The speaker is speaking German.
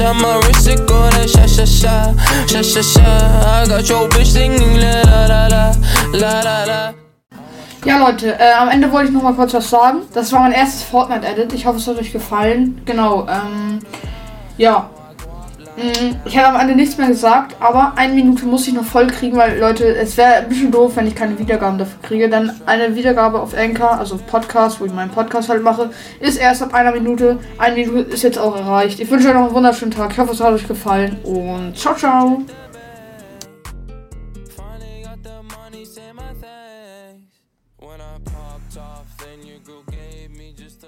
shot my wrist, it go like sha sha sha, sha sha sha. I got your bitch singing la la la, la la la. Ja, Leute, äh, am Ende wollte ich noch mal kurz was sagen. Das war mein erstes Fortnite-Edit. Ich hoffe, es hat euch gefallen. Genau, ähm, ja. Mm, Ich habe am Ende nichts mehr gesagt, aber eine Minute muss ich noch voll kriegen, weil, Leute, es wäre ein bisschen doof, wenn ich keine Wiedergaben dafür kriege. Dann eine Wiedergabe auf Anchor, also auf Podcast, wo ich meinen Podcast halt mache, ist erst ab einer Minute. Eine Minute ist jetzt auch erreicht. Ich wünsche euch noch einen wunderschönen Tag. Ich hoffe, es hat euch gefallen und ciao, ciao. When I popped off, then your girl gave me just.